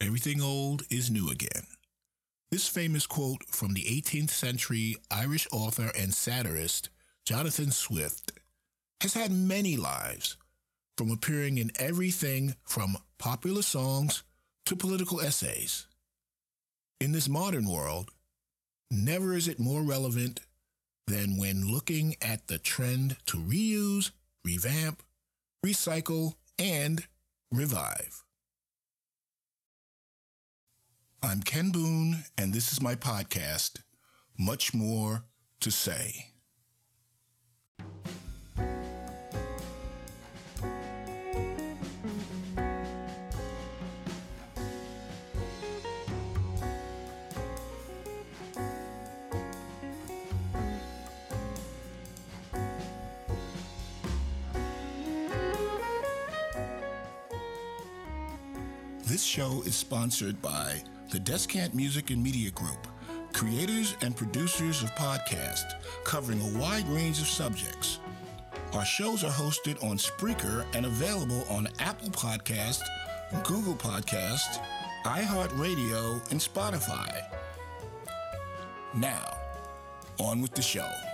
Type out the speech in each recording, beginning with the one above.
Everything old is new again. This famous quote from the 18th century Irish author and satirist Jonathan Swift has had many lives, from appearing in everything from popular songs to political essays. In this modern world, never is it more relevant than when looking at the trend to reuse, revamp, recycle, and revive. I'm Ken Boone, and this is my podcast, Much More to Say. This show is sponsored by the Descant Music and Media Group, creators and producers of podcasts covering a wide range of subjects. Our shows are hosted on Spreaker and available on Apple Podcast, Google Podcast, iHeartRadio, and Spotify. Now, on with the show.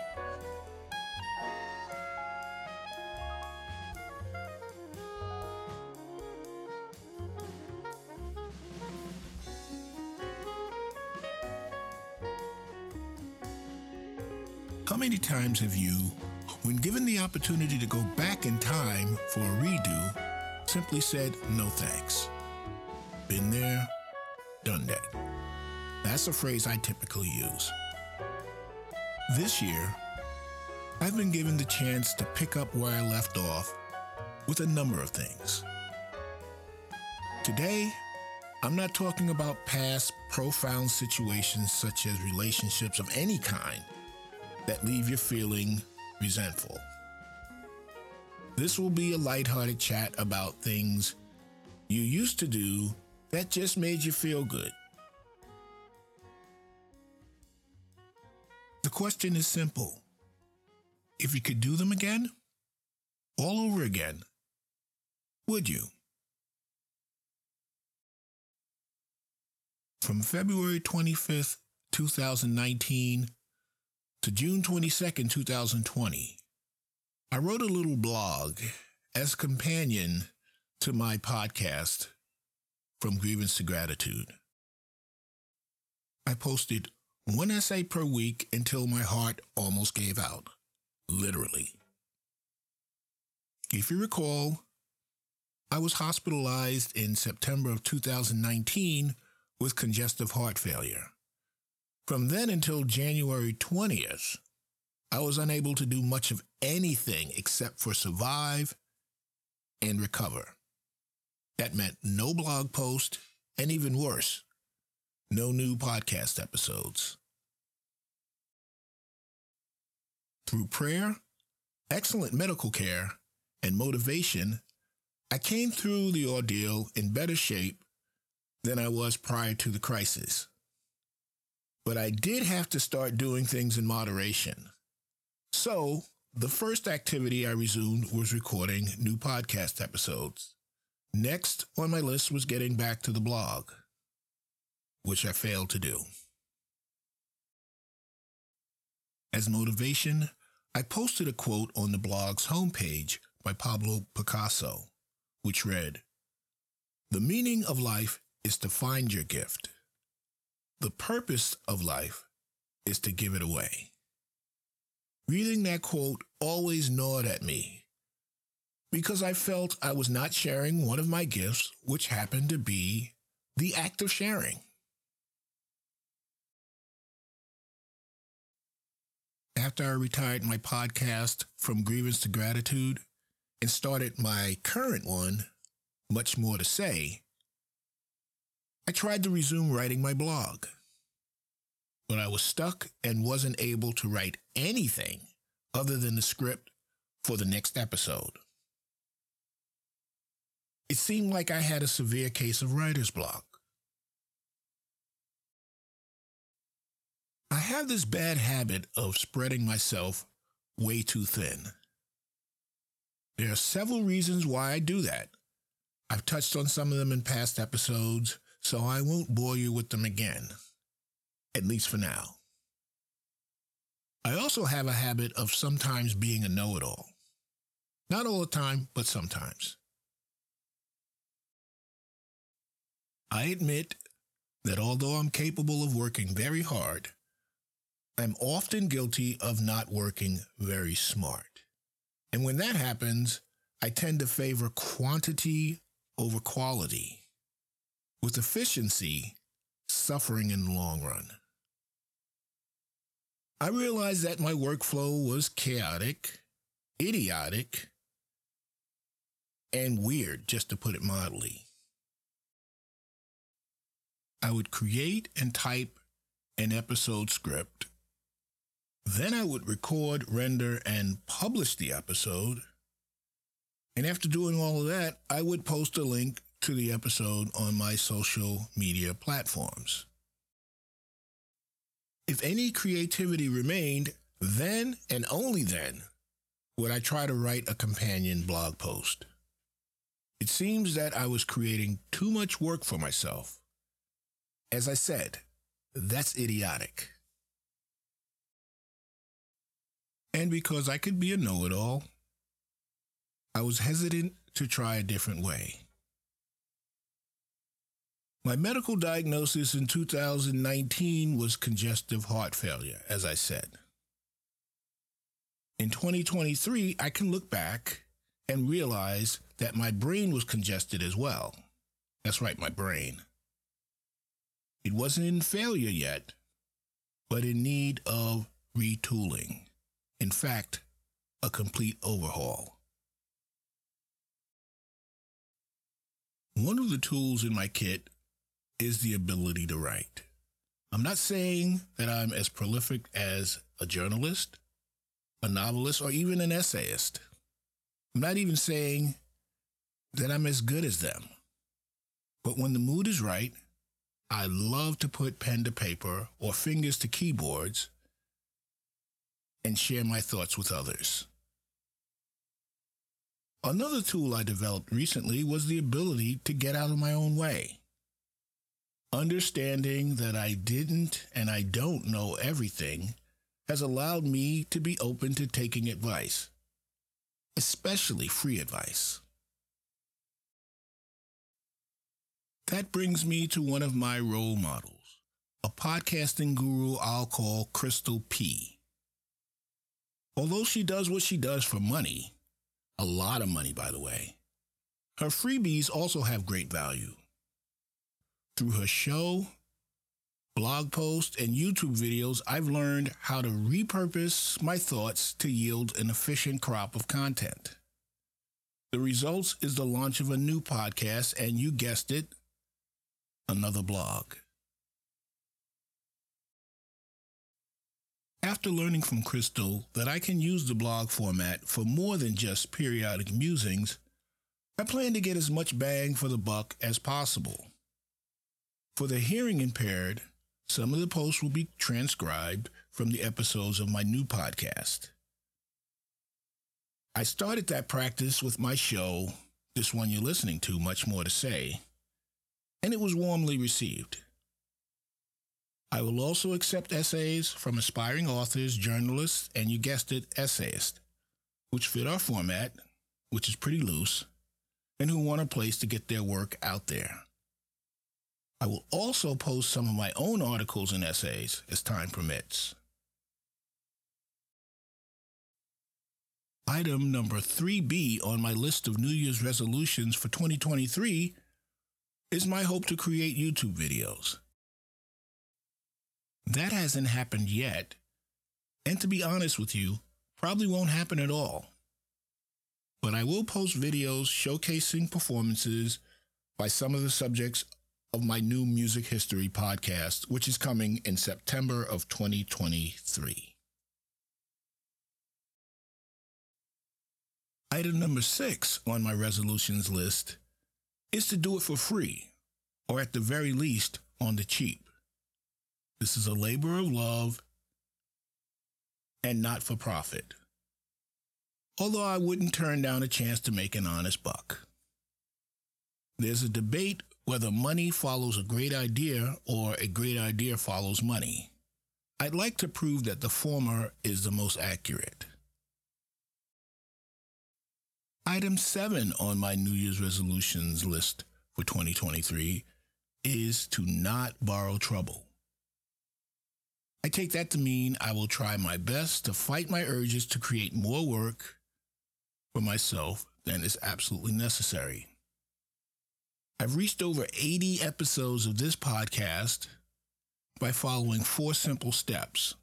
Many times have you, when given the opportunity to go back in time for a redo, simply said no thanks? Been there, done that. That's a phrase I typically use. This year, I've been given the chance to pick up where I left off with a number of things. Today, I'm not talking about past profound situations such as relationships of any kind that leave you feeling resentful. This will be a lighthearted chat about things you used to do that just made you feel good. The question is simple. If you could do them again, all over again, would you? From February 25th, 2019 to June 22nd, 2020, I wrote a little blog as companion to my podcast, From Grievance to Gratitude. I posted one essay per week until my heart almost gave out, literally. If you recall, I was hospitalized in September of 2019 with congestive heart failure. From then until January 20th, I was unable to do much of anything except for survive and recover. That meant no blog post, and even worse, no new podcast episodes. Through prayer, excellent medical care, and motivation, I came through the ordeal in better shape than I was prior to the crisis. But I did have to start doing things in moderation. So, the first activity I resumed was recording new podcast episodes. Next on my list was getting back to the blog, which I failed to do. As motivation, I posted a quote on the blog's homepage by Pablo Picasso, which read, The meaning of life is to find your gift. The purpose of life is to give it away. Reading that quote always gnawed at me because I felt I was not sharing one of my gifts, which happened to be the act of sharing. After I retired my podcast from grievance to gratitude and started my current one, much more to say, I tried to resume writing my blog, but I was stuck and wasn't able to write anything other than the script for the next episode. It seemed like I had a severe case of writer's block. I have this bad habit of spreading myself way too thin. There are several reasons why I do that. I've touched on some of them in past episodes, so I won't bore you with them again, at least for now. I also have a habit of sometimes being a know it all. Not all the time, but sometimes. I admit that although I'm capable of working very hard, I'm often guilty of not working very smart. And when that happens, I tend to favor quantity over quality, with efficiency suffering in the long run. I realized that my workflow was chaotic, idiotic, and weird, just to put it mildly. I would create and type an episode script. Then I would record, render, and publish the episode. And after doing all of that, I would post a link to the episode on my social media platforms. If any creativity remained, then and only then would I try to write a companion blog post. It seems that I was creating too much work for myself as I said, that's idiotic. And because I could be a know it all, I was hesitant to try a different way. My medical diagnosis in 2019 was congestive heart failure, as I said. In 2023, I can look back and realize that my brain was congested as well. That's right, my brain. It wasn't in failure yet, but in need of retooling. In fact, a complete overhaul. One of the tools in my kit is the ability to write. I'm not saying that I'm as prolific as a journalist, a novelist, or even an essayist. I'm not even saying that I'm as good as them. But when the mood is right, I love to put pen to paper or fingers to keyboards and share my thoughts with others. Another tool I developed recently was the ability to get out of my own way. Understanding that I didn't and I don't know everything has allowed me to be open to taking advice, especially free advice. That brings me to one of my role models, a podcasting guru I'll call Crystal P. Although she does what she does for money, a lot of money, by the way, her freebies also have great value. Through her show, blog posts, and YouTube videos, I've learned how to repurpose my thoughts to yield an efficient crop of content. The results is the launch of a new podcast, and you guessed it, another blog. After learning from Crystal that I can use the blog format for more than just periodic musings, I plan to get as much bang for the buck as possible. For the hearing impaired, some of the posts will be transcribed from the episodes of my new podcast. I started that practice with my show, this one you're listening to, Much More to Say, and it was warmly received. I will also accept essays from aspiring authors, journalists, and you guessed it, essayists, which fit our format, which is pretty loose, and who want a place to get their work out there. I will also post some of my own articles and essays as time permits. Item number 3B on my list of New Year's resolutions for 2023 is my hope to create YouTube videos. That hasn't happened yet, and to be honest with you, probably won't happen at all. But I will post videos showcasing performances by some of the subjects of my new music history podcast, which is coming in September of 2023. Item number six on my resolutions list is to do it for free, or at the very least, on the cheap. This is a labor of love and not for profit. Although I wouldn't turn down a chance to make an honest buck. There's a debate whether money follows a great idea or a great idea follows money. I'd like to prove that the former is the most accurate. Item 7 on my New Year's resolutions list for 2023 is to not borrow trouble. I take that to mean I will try my best to fight my urges to create more work for myself than is absolutely necessary. I've reached over 80 episodes of this podcast by following four simple steps,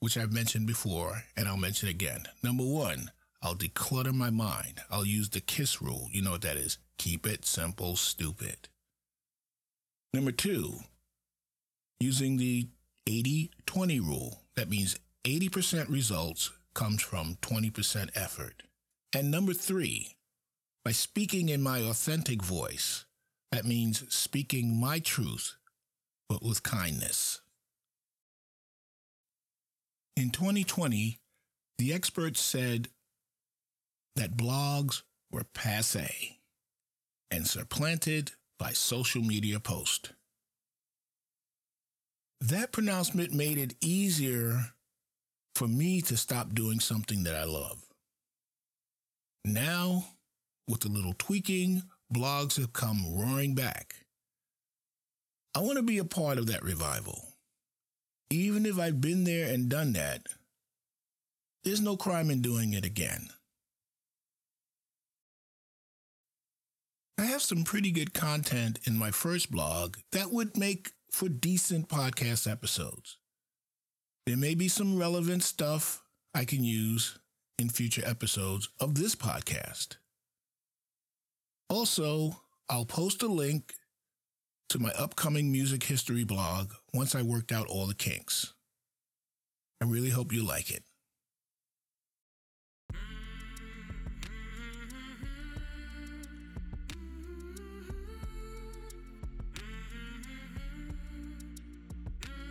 which I've mentioned before and I'll mention again. Number one, I'll declutter my mind. I'll use the KISS rule. You know what that is. Keep it simple, stupid. Number two, using the 80 20 rule. That means 80% results comes from 20% effort. And number three, by speaking in my authentic voice, that means speaking my truth, but with kindness. In 2020, the experts said that blogs were passe and supplanted by social media posts. That pronouncement made it easier for me to stop doing something that I love. Now, with a little tweaking, blogs have come roaring back. I want to be a part of that revival. Even if I've been there and done that, there's no crime in doing it again. I have some pretty good content in my first blog that would make for decent podcast episodes. There may be some relevant stuff I can use in future episodes of this podcast. Also, I'll post a link to my upcoming music history blog once I worked out all the kinks. I really hope you like it.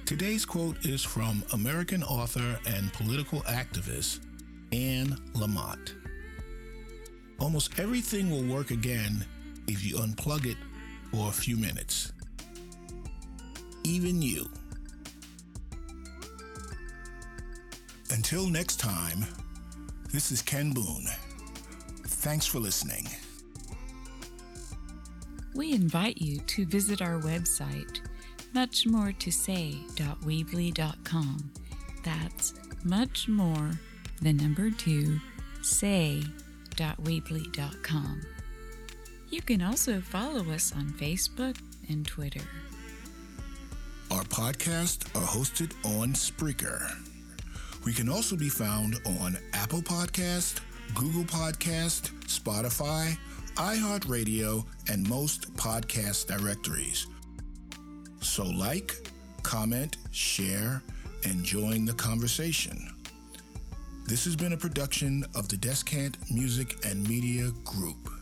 Today's quote is from American author and political activist Anne Lamott. Almost everything will work again if you unplug it for a few minutes. Even you. Until next time, this is Ken Boone. Thanks for listening. We invite you to visit our website much more to say.weebly.com. That's much more, the number two, say.weebly.com. You can also follow us on Facebook and Twitter. Our podcasts are hosted on Spreaker. We can also be found on Apple Podcast, Google Podcast, Spotify, iHeartRadio, and most podcast directories. So, like, comment, share, and join the conversation. This has been a production of the Descant Music and Media Group.